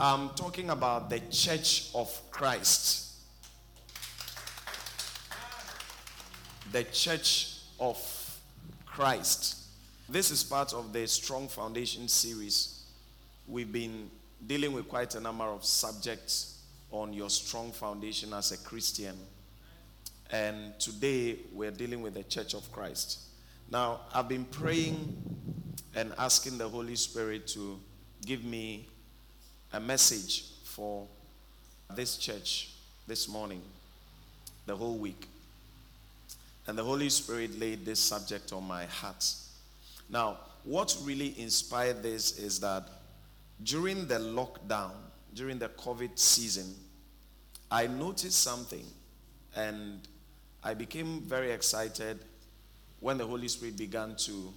I'm talking about the Church of Christ. The Church of Christ. This is part of the Strong Foundation series. We've been dealing with quite a number of subjects on your strong foundation as a Christian. And today we're dealing with the Church of Christ. Now, I've been praying and asking the Holy Spirit to give me a message for this church this morning, the whole week. And the Holy Spirit laid this subject on my heart. Now, what really inspired this is that during the lockdown, during the COVID season, I noticed something and I became very excited when the Holy Spirit began to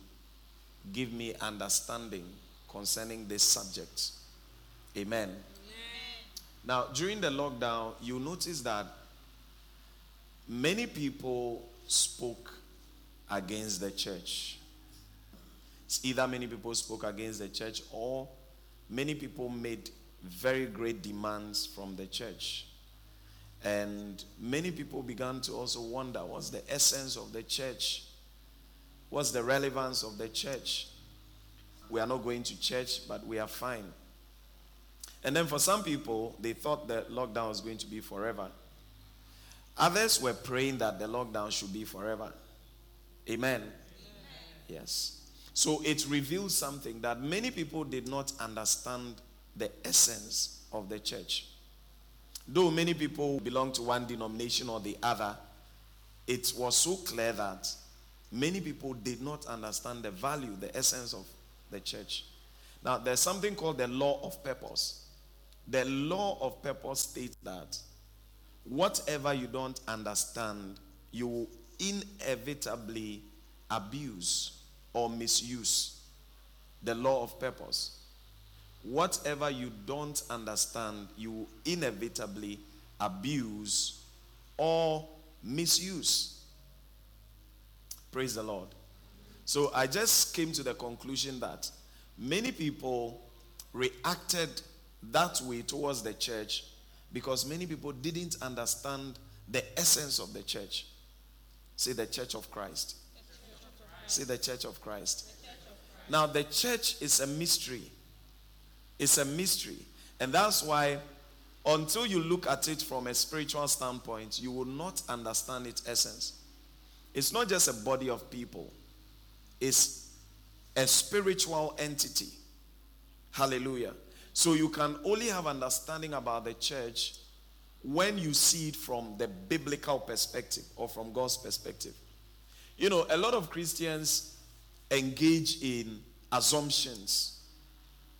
give me understanding concerning this subject. Amen. Amen. Now, during the lockdown, you notice that many people spoke against the church. It's either many people spoke against the church or many people made very great demands from the church. And many people began to also wonder what's the essence of the church? What's the relevance of the church? We are not going to church, but we are fine. And then for some people, they thought the lockdown was going to be forever. Others were praying that the lockdown should be forever. Amen. Amen. Yes. So it reveals something that many people did not understand the essence of the church. Though many people belong to one denomination or the other, it was so clear that many people did not understand the value, the essence of the church. Now, there's something called the law of purpose. The law of purpose states that whatever you don't understand, you will inevitably abuse or misuse the law of purpose. Whatever you don't understand, you inevitably abuse or misuse. Praise the Lord. So I just came to the conclusion that many people reacted that way towards the church because many people didn't understand the essence of the church. Say the church of Christ. Say the church of Christ. Now, the church is a mystery. It's a mystery. And that's why, until you look at it from a spiritual standpoint, you will not understand its essence. It's not just a body of people, it's a spiritual entity. Hallelujah. So you can only have understanding about the church when you see it from the biblical perspective or from God's perspective. You know, a lot of Christians engage in assumptions,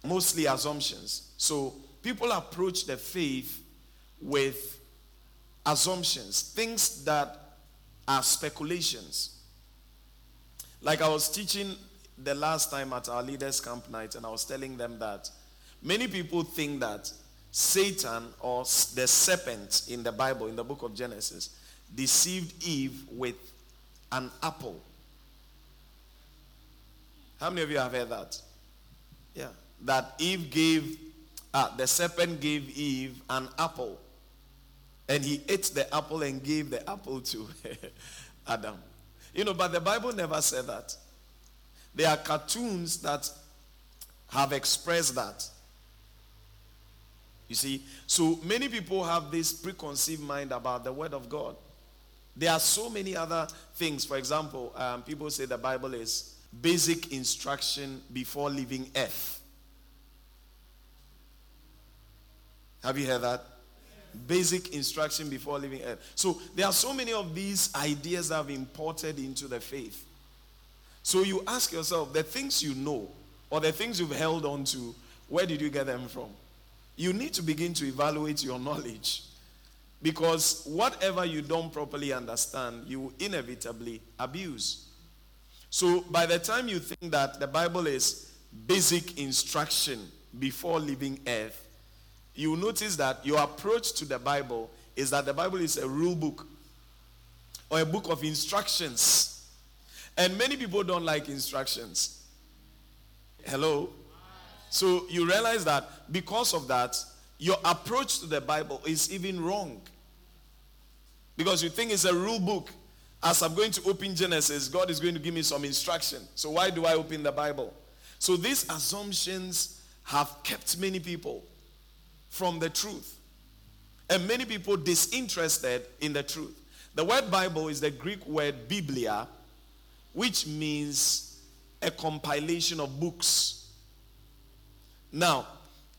mostly assumptions. So people approach the faith with assumptions, things that are speculations. Like I was teaching the last time at our leaders' camp night, and I was telling them that many people think that Satan or the serpent in the Bible, in the book of Genesis, deceived Eve with an apple. How many of you have heard that? Yeah. That Eve gave, uh, the serpent gave Eve an apple. And he ate the apple and gave the apple to Adam. You know, but the Bible never said that. There are cartoons that have expressed that. You see, so many people have this preconceived mind about the Word of God. There are so many other things. For example, um, people say the Bible is basic instruction before leaving earth. Have you heard that? Basic instruction before leaving earth. So there are so many of these ideas that have imported into the faith. So you ask yourself, the things you know or the things you've held on to, where did you get them from? You need to begin to evaluate your knowledge. Because whatever you don't properly understand, you inevitably abuse. So by the time you think that the Bible is basic instruction before leaving earth, you notice that your approach to the Bible is that the Bible is a rule book or a book of instructions. And many people don't like instructions. Hello? So you realize that because of that, your approach to the Bible is even wrong. Because you think it's a rule book. As I'm going to open Genesis, God is going to give me some instruction. So why do I open the Bible? So these assumptions have kept many people from the truth. And many people disinterested in the truth. The word Bible is the Greek word biblia, which means a compilation of books. Now,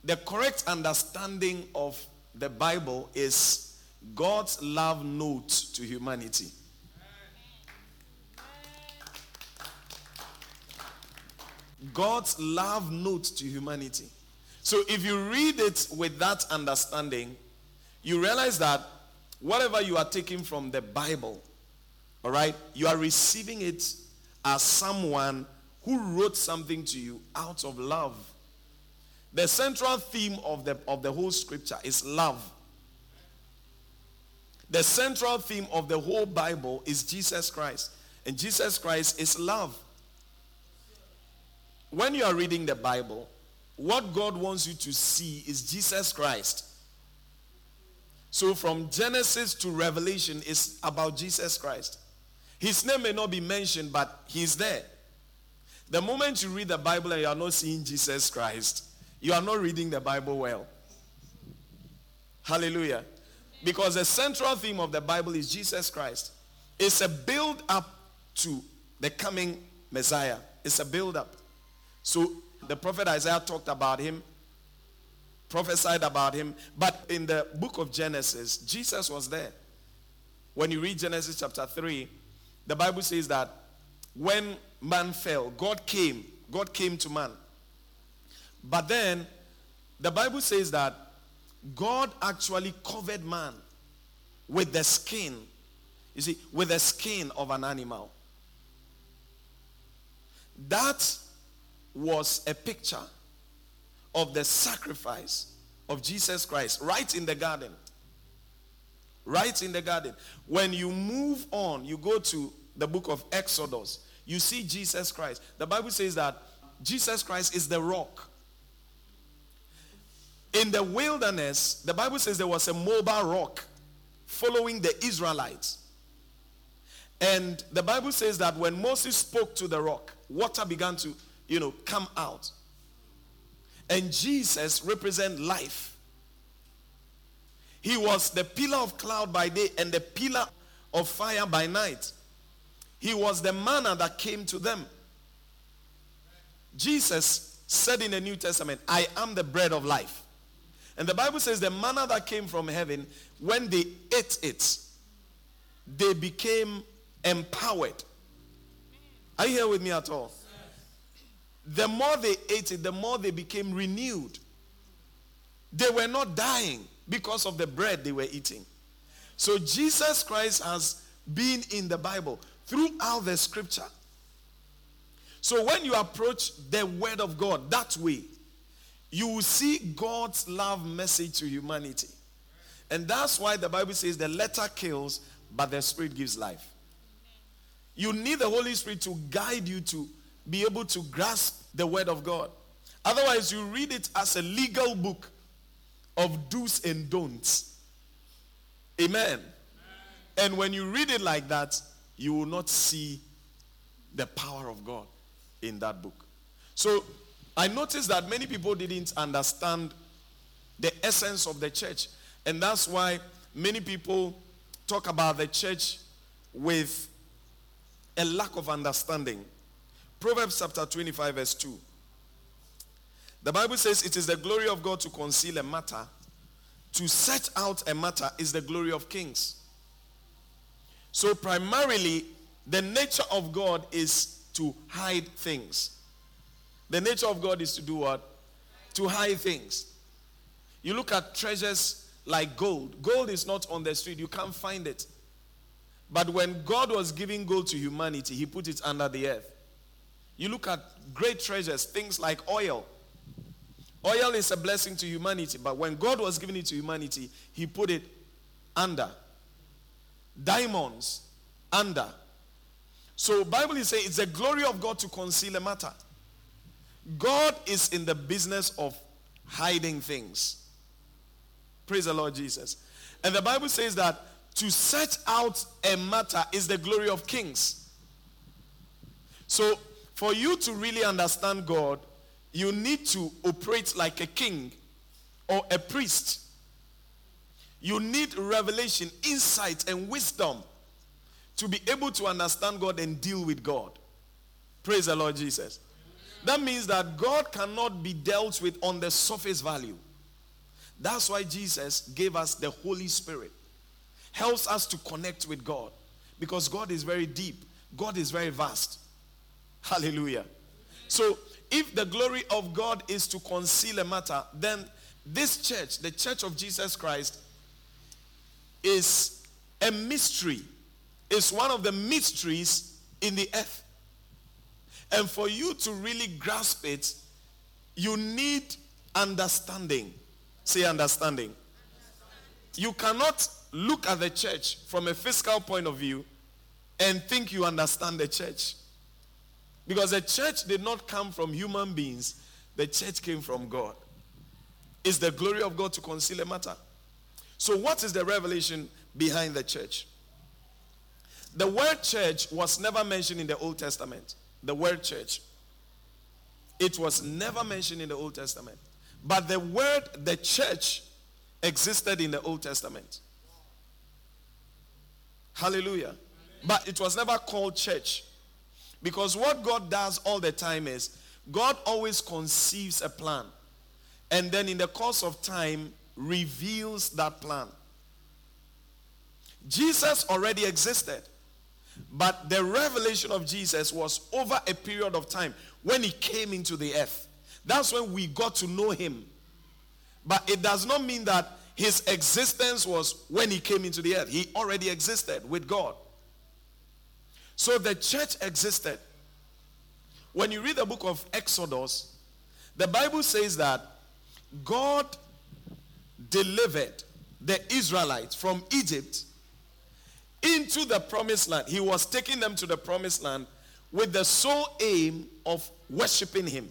the correct understanding of the Bible is God's love note to humanity. God's love note to humanity. So if you read it with that understanding, you realize that whatever you are taking from the Bible, all right, you are receiving it as someone who wrote something to you out of love. The central theme of the, of the whole scripture is love. The central theme of the whole Bible is Jesus Christ. And Jesus Christ is love. When you are reading the Bible, what God wants you to see is Jesus Christ. So from Genesis to Revelation is about Jesus Christ. His name may not be mentioned, but he's there. The moment you read the Bible and you are not seeing Jesus Christ, you are not reading the Bible well. Hallelujah. Because the central theme of the Bible is Jesus Christ. It's a build up to the coming Messiah. It's a build up. So the prophet Isaiah talked about him, prophesied about him, but in the book of Genesis, Jesus was there. When you read Genesis chapter 3, the Bible says that when man fell, God came. God came to man. But then the Bible says that God actually covered man with the skin. You see, with the skin of an animal. That was a picture of the sacrifice of Jesus Christ right in the garden. Right in the garden. When you move on, you go to the book of Exodus, you see Jesus Christ. The Bible says that Jesus Christ is the rock. In the wilderness, the Bible says there was a mobile rock following the Israelites. And the Bible says that when Moses spoke to the rock, water began to, you know, come out. And Jesus represent life. He was the pillar of cloud by day and the pillar of fire by night. He was the manna that came to them. Jesus said in the New Testament, I am the bread of life. And the Bible says the manna that came from heaven, when they ate it, they became empowered. Are you here with me at all? The more they ate it, the more they became renewed. They were not dying because of the bread they were eating. So Jesus Christ has been in the Bible throughout the scripture. So when you approach the word of God that way, you will see God's love message to humanity. And that's why the Bible says the letter kills, but the spirit gives life. You need the Holy Spirit to guide you to be able to grasp the word of God. Otherwise, you read it as a legal book of do's and don'ts. Amen. Amen. And when you read it like that, you will not see the power of God in that book. So I noticed that many people didn't understand the essence of the church. And that's why many people talk about the church with a lack of understanding. Proverbs chapter 25, verse 2. The Bible says it is the glory of God to conceal a matter. To set out a matter is the glory of kings. So, primarily, the nature of God is to hide things. The nature of God is to do what? To hide things. You look at treasures like gold. Gold is not on the street, you can't find it. But when God was giving gold to humanity, he put it under the earth. You look at great treasures, things like oil. Oil is a blessing to humanity, but when God was giving it to humanity, he put it under. Diamonds, under. So Bible is saying it's the glory of God to conceal a matter. God is in the business of hiding things. Praise the Lord Jesus. And the Bible says that to set out a matter is the glory of kings. So, for you to really understand God, you need to operate like a king or a priest. You need revelation, insight, and wisdom to be able to understand God and deal with God. Praise the Lord Jesus. That means that God cannot be dealt with on the surface value. That's why Jesus gave us the Holy Spirit. Helps us to connect with God. Because God is very deep. God is very vast. Hallelujah. So, if the glory of God is to conceal a matter, then this church, the church of Jesus Christ, is a mystery. It's one of the mysteries in the earth. And for you to really grasp it, you need understanding. Say understanding. You cannot look at the church from a physical point of view and think you understand the church. Because the church did not come from human beings, the church came from God. Is the glory of God to conceal a matter? So, what is the revelation behind the church? The word church was never mentioned in the Old Testament. The word church. It was never mentioned in the Old Testament. But the word the church existed in the Old Testament. Hallelujah. But it was never called church. Because what God does all the time is God always conceives a plan. And then in the course of time reveals that plan. Jesus already existed. But the revelation of Jesus was over a period of time when he came into the earth. That's when we got to know him. But it does not mean that his existence was when he came into the earth. He already existed with God. So the church existed. When you read the book of Exodus, the Bible says that God delivered the Israelites from Egypt into the promised land. He was taking them to the promised land with the sole aim of worshiping him.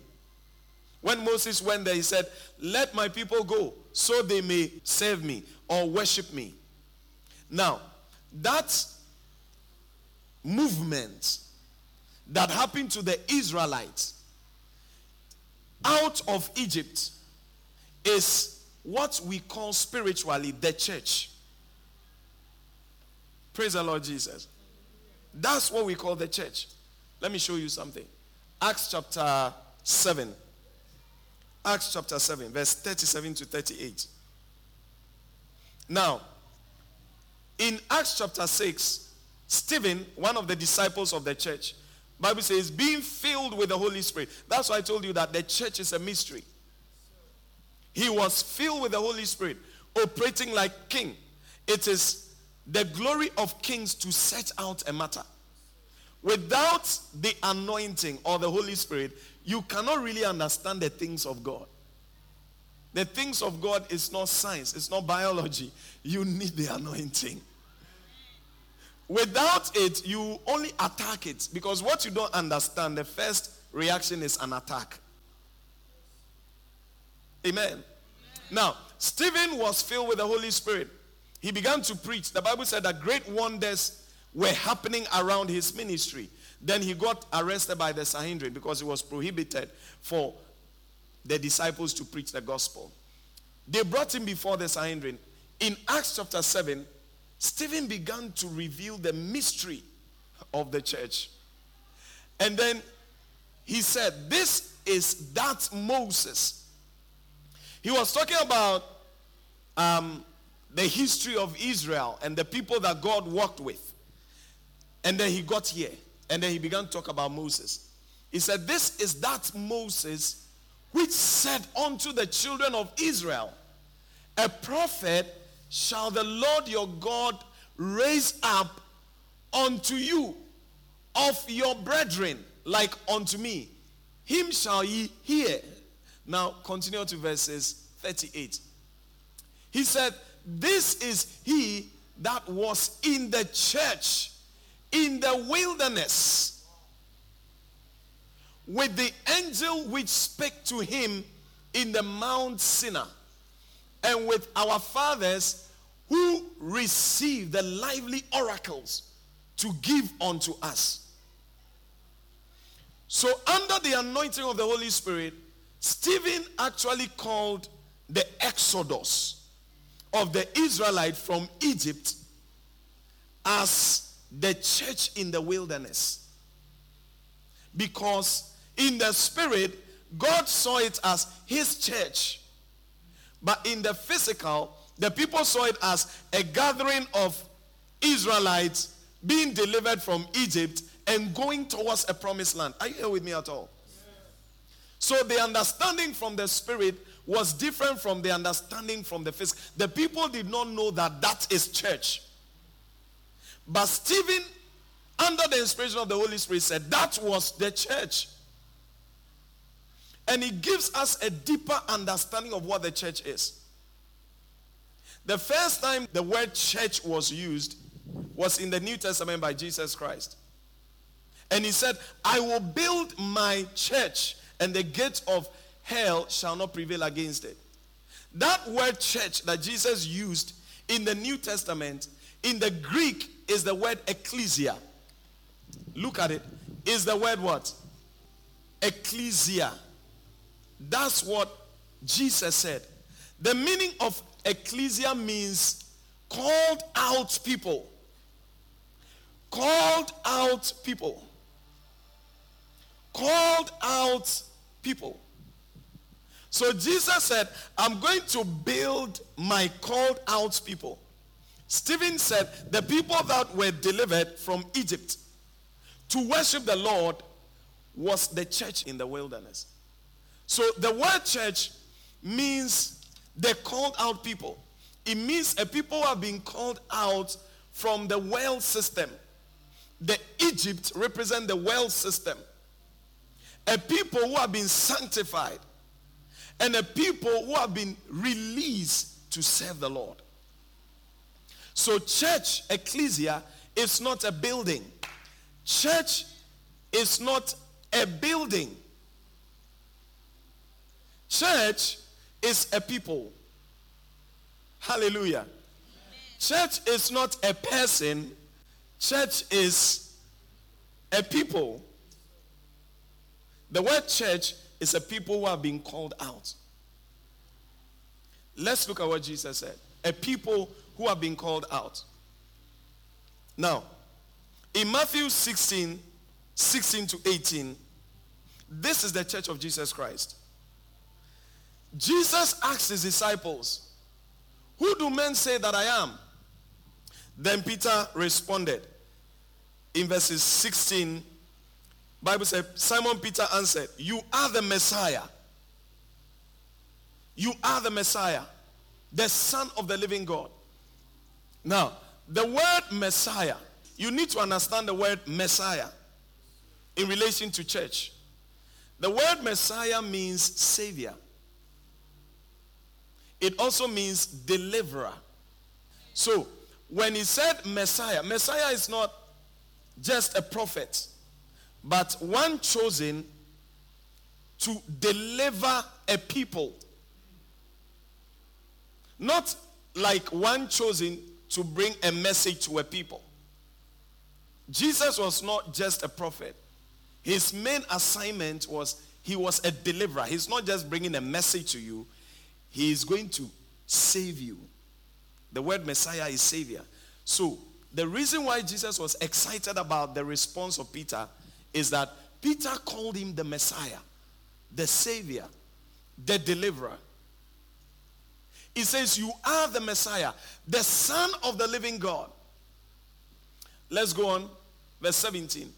When Moses went there, he said, Let my people go so they may serve me or worship me. Now, that movement that happened to the Israelites out of Egypt is what we call spiritually the church. Praise the Lord Jesus. That's what we call the church. Let me show you something. Acts chapter 7. Acts chapter 7, verse 37 to 38. Now, in Acts chapter 6, Stephen, one of the disciples of the church, Bible says, being filled with the Holy Spirit. That's why I told you that the church is a mystery. He was filled with the Holy Spirit, operating like king. It is the glory of kings to set out a matter. Without the anointing or the Holy Spirit, you cannot really understand the things of God. The things of God is not science, it's not biology. You need the anointing. Without it, you only attack it because what you don't understand, the first reaction is an attack. Amen. Amen. Now, Stephen was filled with the Holy Spirit. He began to preach. The Bible said that great wonders were happening around his ministry. Then he got arrested by the Sanhedrin because it was prohibited for the disciples to preach the gospel. They brought him before the Sanhedrin. In Acts chapter 7, Stephen began to reveal the mystery of the church. And then he said, This is that Moses. He was talking about um, the history of Israel and the people that God worked with. And then he got here. And then he began to talk about Moses. He said, This is that Moses which said unto the children of Israel, A prophet shall the Lord your God raise up unto you of your brethren, like unto me. Him shall ye hear. Now continue to verses 38. He said, This is he that was in the church in the wilderness with the angel which spake to him in the Mount Sinai. and with our fathers who received the lively oracles to give unto us. So, under the anointing of the Holy Spirit, Stephen actually called the exodus of the Israelite from Egypt as the church in the wilderness. Because in the spirit, God saw it as his church. But in the physical, the people saw it as a gathering of Israelites being delivered from Egypt and going towards a promised land. Are you here with me at all? So the understanding from the spirit was different from the understanding from the physical. The people did not know that that is church. But Stephen, under the inspiration of the Holy Spirit, said that was the church. And it gives us a deeper understanding of what the church is. The first time the word church was used was in the New Testament by Jesus Christ. And he said, I will build my church, and the gates of hell shall not prevail against it. That word church that Jesus used in the New Testament, in the Greek, is the word ecclesia. Look at it. Is the word what? Ecclesia. That's what Jesus said. The meaning of ecclesia means called out people. Called out people. Called out people. So Jesus said, I'm going to build my called out people. Stephen said, the people that were delivered from Egypt to worship the Lord was the church in the wilderness. So the word church means the called out people. It means a people who have been called out from the world system. The Egypt represent the world system. A people who have been sanctified and a people who have been released to serve the Lord. So church, ecclesia, is not a building. Church is not a building. Church is a people. Hallelujah. Church is not a person. Church is a people. The word church is a people who have been called out. Let's look at what Jesus said. A people who have been called out. Now, in Matthew 16, 16 to 18, this is the church of Jesus Christ. Jesus asked his disciples, Who do men say that I am? Then Peter responded in verses 16. Bible said, Simon Peter answered, You are the Messiah. You are the Messiah, the Son of the living God. Now, the word Messiah, you need to understand the word Messiah in relation to church. The word Messiah means Savior. It also means deliverer. So, when he said Messiah, Messiah is not just a prophet, but one chosen to deliver a people. Not like one chosen to bring a message to a people. Jesus was not just a prophet. His main assignment was he was a deliverer. He's not just bringing a message to you, he is going to save you. The word Messiah is Savior. So, the reason why Jesus was excited about the response of Peter is that Peter called him the Messiah, the Savior, the Deliverer. He says, You are the Messiah, the Son of the living God. Let's go on. Verse 17.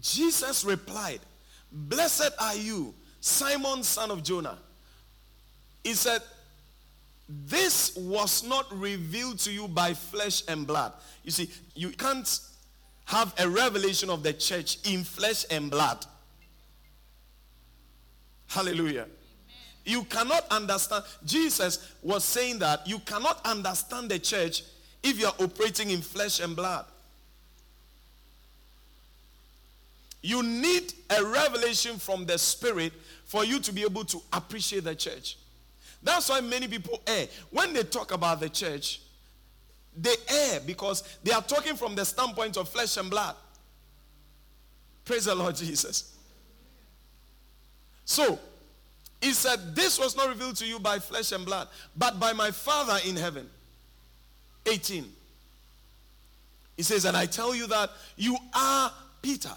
Jesus replied, Blessed are you, Simon, son of Jonah. He said, This was not revealed to you by flesh and blood. You see, you can't have a revelation of the church in flesh and blood. Hallelujah. Amen. You cannot understand. Jesus was saying that you cannot understand the church if you are operating in flesh and blood. You need a revelation from the Spirit for you to be able to appreciate the church. That's why many people err. When they talk about the church, they err because they are talking from the standpoint of flesh and blood. Praise the Lord Jesus. So, he said, This was not revealed to you by flesh and blood, but by my Father in heaven. 18. He says, And I tell you that you are Peter,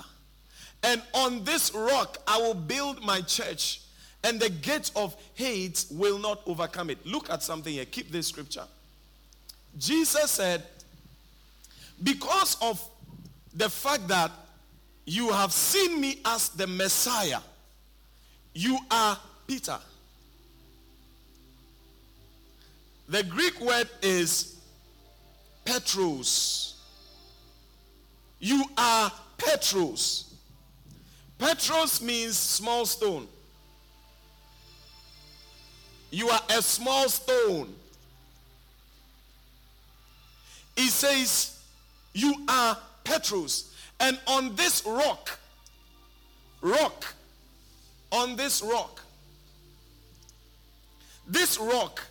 and on this rock I will build my church, and the gate of Hades will not overcome it. Look at something here. Keep this scripture. Jesus said, Because of the fact that you have seen me as the Messiah, you are Peter. The Greek word is Petros. You are Petros. Petros means small stone. You are a small stone. He says, You are Petros. And on this rock, rock, on this rock, this rock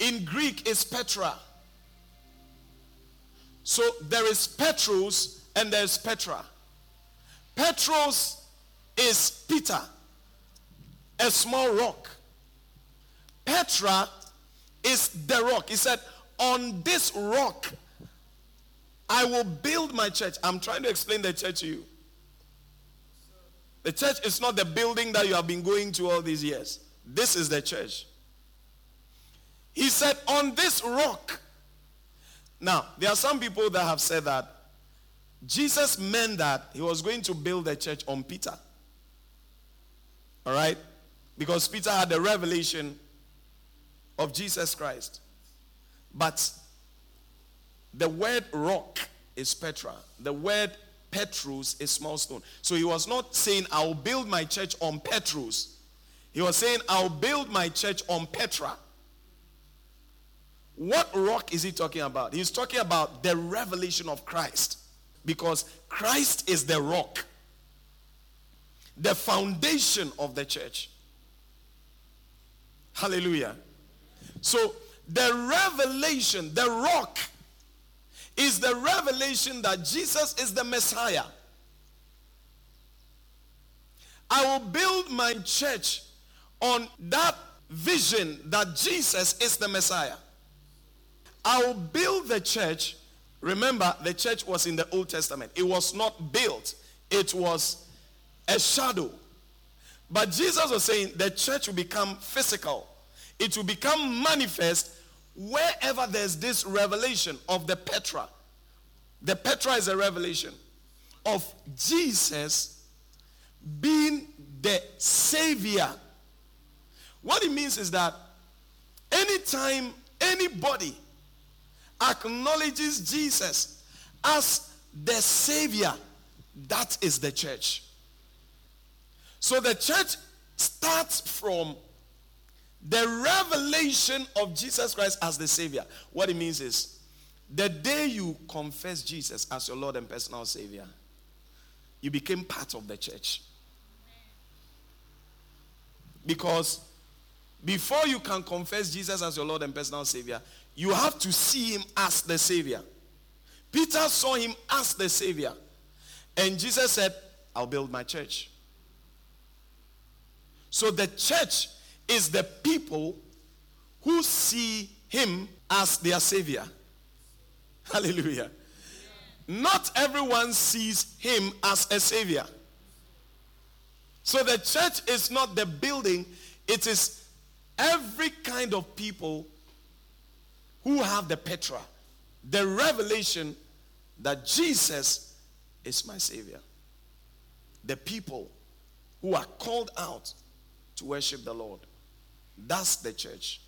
in Greek is Petra. So there is Petros and there's Petra. Petros is Peter, a small rock. Petra is the rock. He said, on this rock, I will build my church. I'm trying to explain the church to you. The church is not the building that you have been going to all these years. This is the church. He said, On this rock. Now, there are some people that have said that Jesus meant that he was going to build the church on Peter. All right? Because Peter had the revelation of Jesus Christ. But the word rock is Petra. The word Petros is small stone. So he was not saying, I'll build my church on Petros. He was saying, I'll build my church on Petra. What rock is he talking about? He's talking about the revelation of Christ. Because Christ is the rock, the foundation of the church. Hallelujah. So the revelation, the rock, is the revelation that Jesus is the Messiah. I will build my church on that vision that Jesus is the Messiah. I will build the church. Remember, the church was in the Old Testament. It was not built, it was a shadow. But Jesus was saying the church will become physical, it will become manifest wherever there's this revelation of the Petra, the Petra is a revelation of Jesus being the Savior. What it means is that anytime anybody acknowledges Jesus as the Savior, that is the church. So the church starts from the revelation of Jesus Christ as the Savior. What it means is the day you confess Jesus as your Lord and personal Savior, you became part of the church. Because before you can confess Jesus as your Lord and personal Savior, you have to see Him as the Savior. Peter saw Him as the Savior. And Jesus said, I'll build my church. So the church is the people who see him as their savior. Hallelujah. Not everyone sees him as a savior. So the church is not the building, it is every kind of people who have the Petra, the revelation that Jesus is my savior. The people who are called out to worship the Lord. That's the church.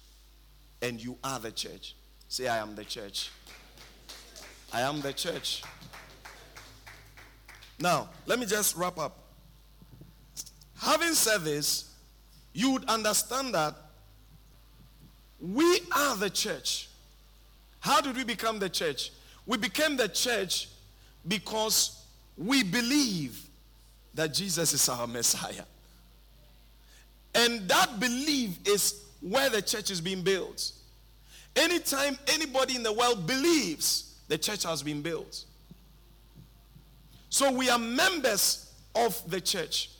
And you are the church. Say, I am the church. I am the church. Now, let me just wrap up. Having said this, you would understand that we are the church. How did we become the church? We became the church because we believe that Jesus is our Messiah. And that belief is where the church is being built. Anytime anybody in the world believes, the church has been built. So we are members of the church.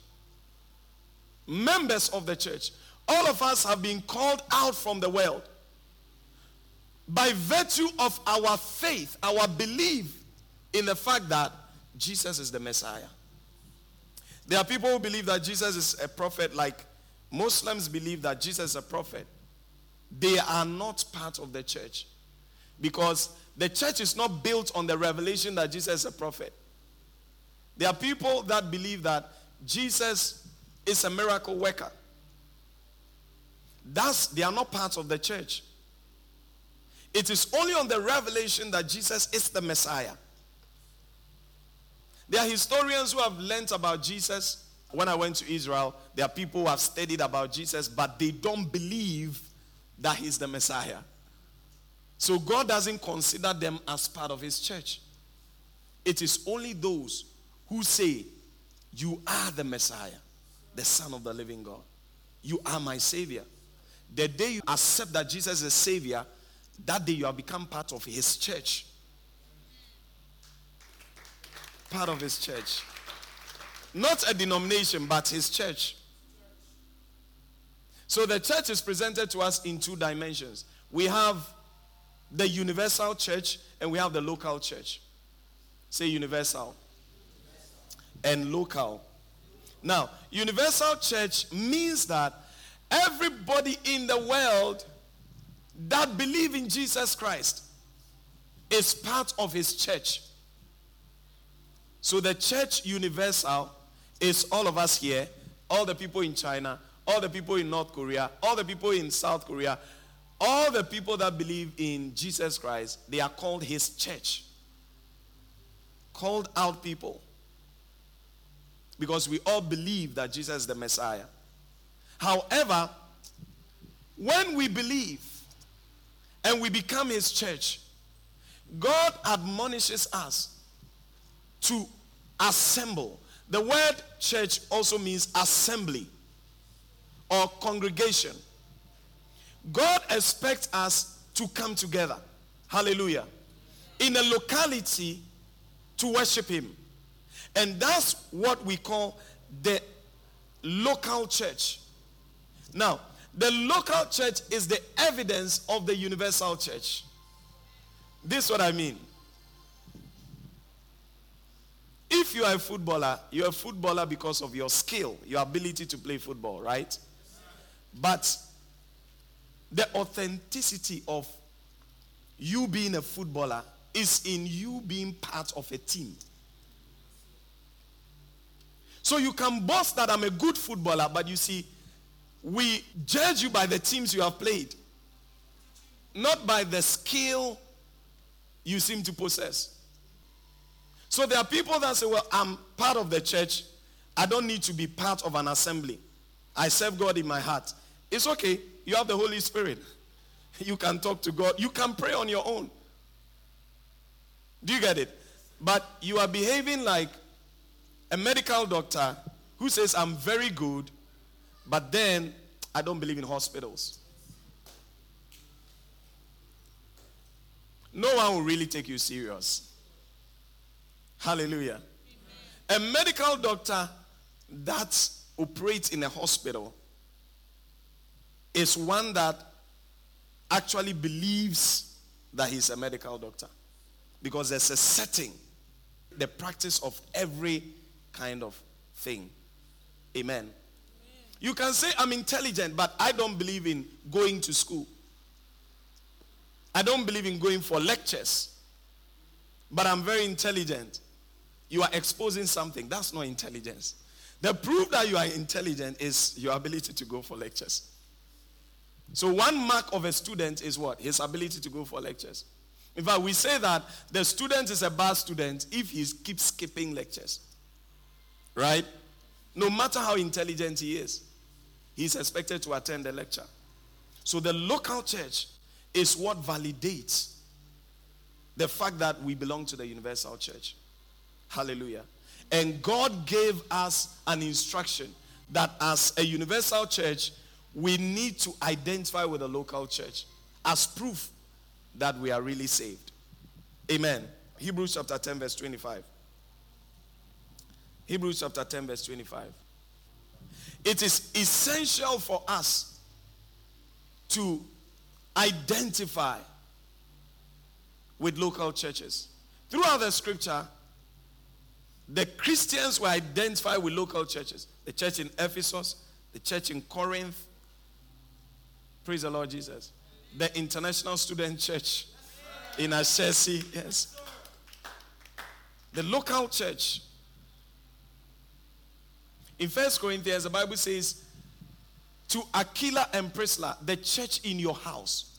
Members of the church. All of us have been called out from the world by virtue of our faith, our belief in the fact that Jesus is the Messiah. There are people who believe that Jesus is a prophet, like Muslims believe that Jesus is a prophet. They are not part of the church because the church is not built on the revelation that Jesus is a prophet. There are people that believe that Jesus is a miracle worker. That's, they are not part of the church. It is only on the revelation that Jesus is the Messiah. There are historians who have learned about Jesus. When I went to Israel, there are people who have studied about Jesus, but they don't believe that he's the Messiah. So God doesn't consider them as part of his church. It is only those who say, You are the Messiah, the Son of the living God. You are my Savior. The day you accept that Jesus is Savior, that day you have become part of his church. Part of his church. Not a denomination, but his church. So the church is presented to us in two dimensions. We have the universal church and we have the local church. Say universal and local. Now, universal church means that everybody in the world that believe in Jesus Christ is part of his church. So the church universal is all of us here, all the people in China, all the people in North Korea, all the people in South Korea, all the people that believe in Jesus Christ, they are called his church. Called out people. Because we all believe that Jesus is the Messiah. However, when we believe and we become his church, God admonishes us to assemble. The word church also means assembly or congregation. God expects us to come together. Hallelujah. In a locality to worship him. And that's what we call the local church. Now, the local church is the evidence of the universal church. This is what I mean. If you are a footballer, you're a footballer because of your skill, your ability to play football, right? But the authenticity of you being a footballer is in you being part of a team. So you can boast that I'm a good footballer, but you see, we judge you by the teams you have played, not by the skill you seem to possess. So there are people that say, Well, I'm part of the church. I don't need to be part of an assembly. I serve God in my heart. It's okay. You have the Holy Spirit. You can talk to God. You can pray on your own. Do you get it? But you are behaving like a medical doctor who says, I'm very good, but then I don't believe in hospitals. No one will really take you serious. Hallelujah. A medical doctor that operates in a hospital is one that actually believes that he's a medical doctor because there's a setting, the practice of every kind of thing. Amen. You can say, I'm intelligent, but I don't believe in going to school. I don't believe in going for lectures, but I'm very intelligent. You are exposing something. That's not intelligence. The proof that you are intelligent is your ability to go for lectures. So, one mark of a student is what? His ability to go for lectures. In fact, we say that the student is a bad student if he keeps skipping lectures. Right? No matter how intelligent he is, he's expected to attend the lecture. So the local church is what validates the fact that we belong to the universal church. Hallelujah. And God gave us an instruction that as a universal church, we need to identify with the local church as proof that we are really saved. Amen. Hebrews chapter 10, verse 25. Hebrews chapter 10, verse 25. It is essential for us to identify with local churches. Throughout the scripture, the Christians were identified with local churches. The church in Ephesus, the church in Corinth. Praise the Lord Jesus. The International Student Church in Ashesi, yes. The local church. In First Corinthians, the Bible says, to Aquila and Priscilla, the church in your house.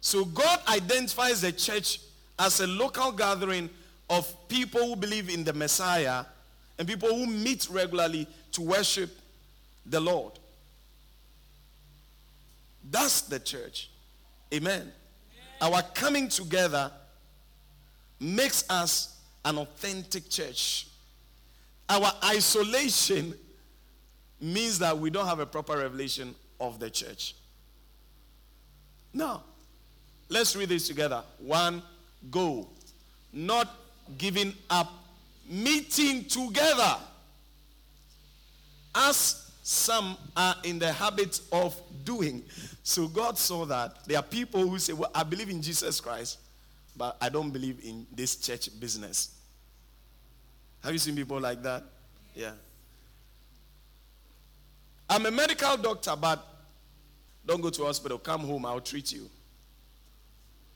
So God identifies the church as a local gathering of people who believe in the Messiah and people who meet regularly to worship the Lord. That's the church. Amen. Our coming together makes us an authentic church. Our isolation means that we don't have a proper revelation of the church. Now, let's read this together. One, go. Not giving up, meeting together. As some are in the habit of doing. So God saw that there are people who say, Well, I believe in Jesus Christ, but I don't believe in this church business. Have you seen people like that? Yeah. I'm a medical doctor, but don't go to hospital. Come home, I'll treat you.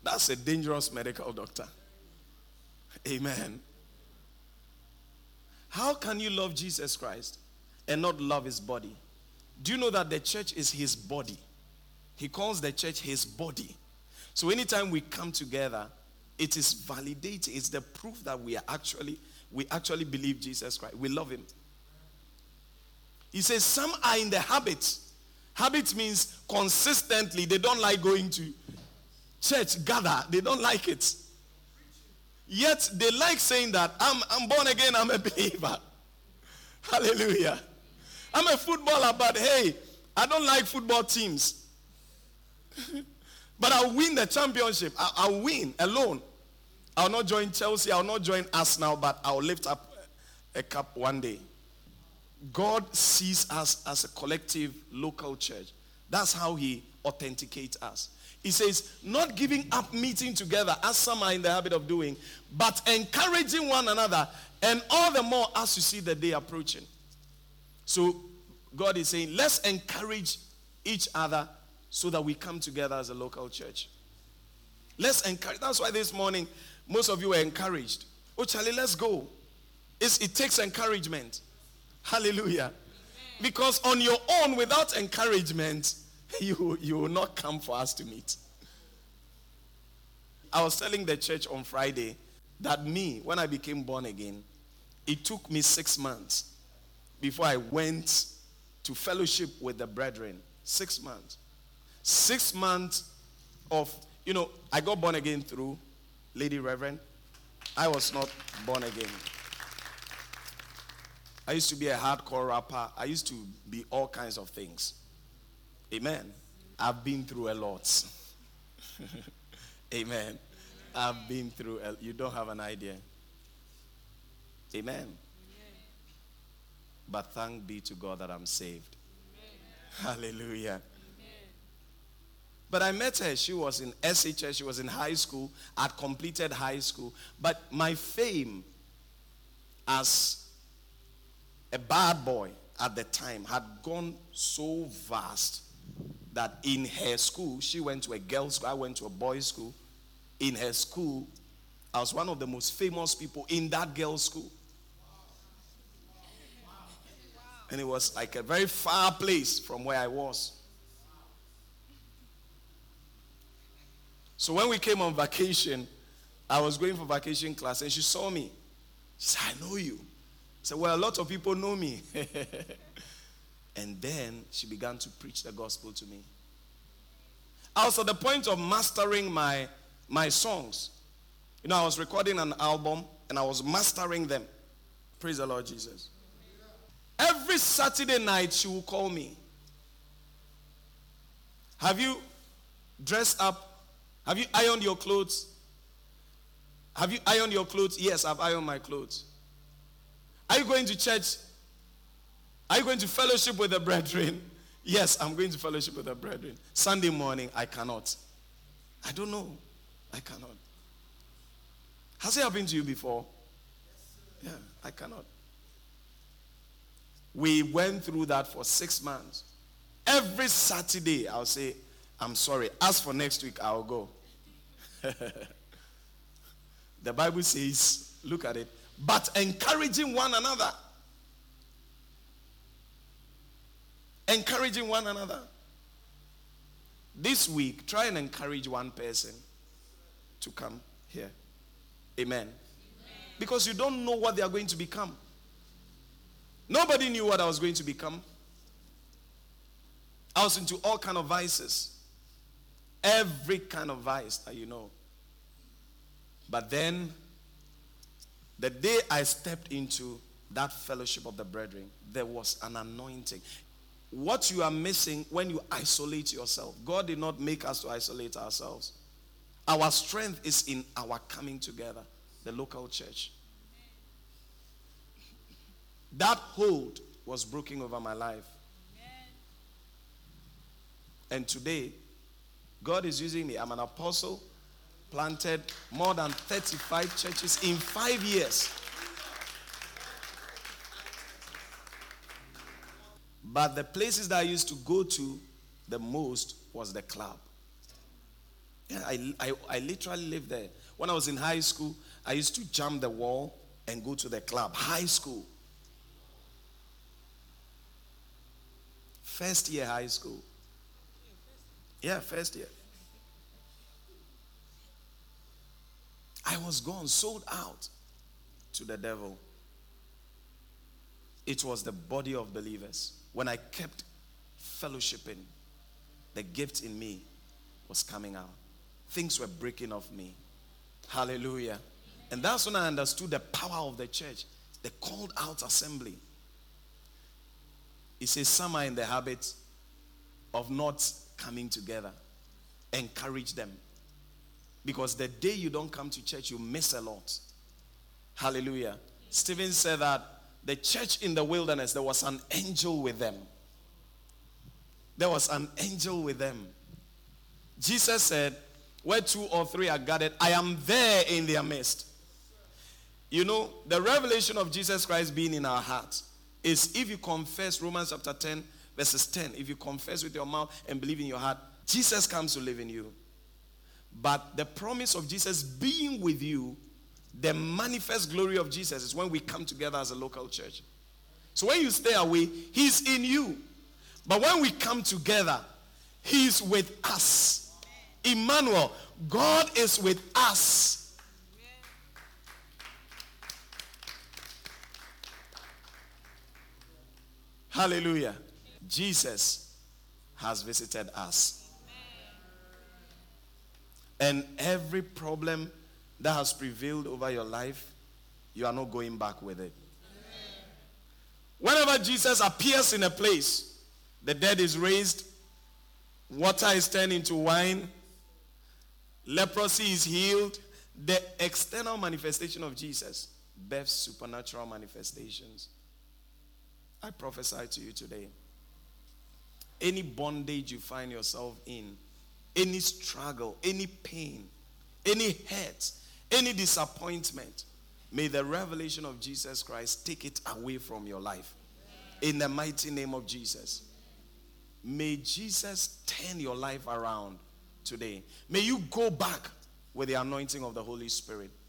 That's a dangerous medical doctor. Amen. How can you love Jesus Christ and not love his body? Do you know that the church is his body? He calls the church his body. So anytime we come together, it is validating. It's the proof that we are actually we actually believe Jesus Christ. We love him. He says some are in the habit. Habit means consistently they don't like going to church, gather. They don't like it. Yet they like saying that I'm, I'm born again, I'm a believer. Hallelujah. I'm a footballer, but hey, I don't like football teams. but I'll win the championship. I'll, I'll win alone. I'll not join Chelsea, I'll not join Arsenal, but I'll lift up a cup one day. God sees us as a collective local church. That's how he authenticates us. He says, not giving up meeting together as some are in the habit of doing, but encouraging one another, and all the more as you see the day approaching. So God is saying, let's encourage each other so that we come together as a local church. Let's encourage. That's why this morning most of you were encouraged. Oh, Charlie, let's go. It's, it takes encouragement. Hallelujah. Because on your own, without encouragement, you, you will not come for us to meet. I was telling the church on Friday that me, when I became born again, it took me six months before I went to fellowship with the brethren. Six months. Six months of, you know, I got born again through Lady Reverend. I was not born again. I used to be a hardcore rapper. I used to be all kinds of things. Amen. I've been through a lot. Amen. I've been through, a, you don't have an idea. Amen. But thank be to God that I'm saved. Hallelujah. But I met her. She was in SHS. She was in high school. I'd completed high school. But my fame as a bad boy at the time had gone so vast that in her school, she went to a girls' school, I went to a boys' school. In her school, I was one of the most famous people in that girls' school. And it was like a very far place from where I was. So when we came on vacation, I was going for vacation class and she saw me. She said, I know you. I said, Well, a lot of people know me. and then she began to preach the gospel to me. I was at the point of mastering my, my songs. You know, I was recording an album and I was mastering them. Praise the Lord Jesus. Every Saturday night, she will call me. Have you dressed up? Have you ironed your clothes? Have you ironed your clothes? Yes, I've ironed my clothes. Are you going to church? Are you going to fellowship with the brethren? Yes, I'm going to fellowship with the brethren. Sunday morning, I cannot. I don't know. I cannot. Has it happened to you before? Yeah, I cannot. We went through that for six months. Every Saturday, I'll say, I'm sorry. As for next week, I'll go. the Bible says, look at it, but encouraging one another. Encouraging one another. This week, try and encourage one person to come here. Amen. Amen. Because you don't know what they are going to become. Nobody knew what I was going to become. I was into all kind of vices. Every kind of vice that you know. But then, the day I stepped into that fellowship of the brethren, there was an anointing. What you are missing when you isolate yourself, God did not make us to isolate ourselves. Our strength is in our coming together, the local church. That hold was broken over my life. And today, God is using me. I'm an apostle, planted more than 35 churches in five years. But the places that I used to go to the most was the club. Yeah, I, I, I literally lived there. When I was in high school, I used to jump the wall and go to the club. High school. First year high school. Yeah, first year. I was gone, sold out to the devil. It was the body of believers. When I kept fellowshipping, the gift in me was coming out. Things were breaking off me. Hallelujah. And that's when I understood the power of the church, the called out assembly. He says, Some are in the habit of not coming together. Encourage them. Because the day you don't come to church, you miss a lot. Hallelujah. Stephen said that the church in the wilderness, there was an angel with them. There was an angel with them. Jesus said, Where two or three are gathered, I am there in their midst. You know, the revelation of Jesus Christ being in our hearts is if you confess, Romans chapter 10, verses 10, if you confess with your mouth and believe in your heart, Jesus comes to live in you. But the promise of Jesus being with you, the manifest glory of Jesus is when we come together as a local church. So when you stay away, He's in you. But when we come together, He's with us. Emmanuel, God is with us. Hallelujah. Jesus has visited us. And every problem that has prevailed over your life, you are not going back with it. Whenever Jesus appears in a place, the dead is raised, water is turned into wine, leprosy is healed, the external manifestation of Jesus births supernatural manifestations. I prophesy to you today. Any bondage you find yourself in, any struggle, any pain, any hurt, any disappointment, may the revelation of Jesus Christ take it away from your life. In the mighty name of Jesus. May Jesus turn your life around today. May you go back with the anointing of the Holy Spirit.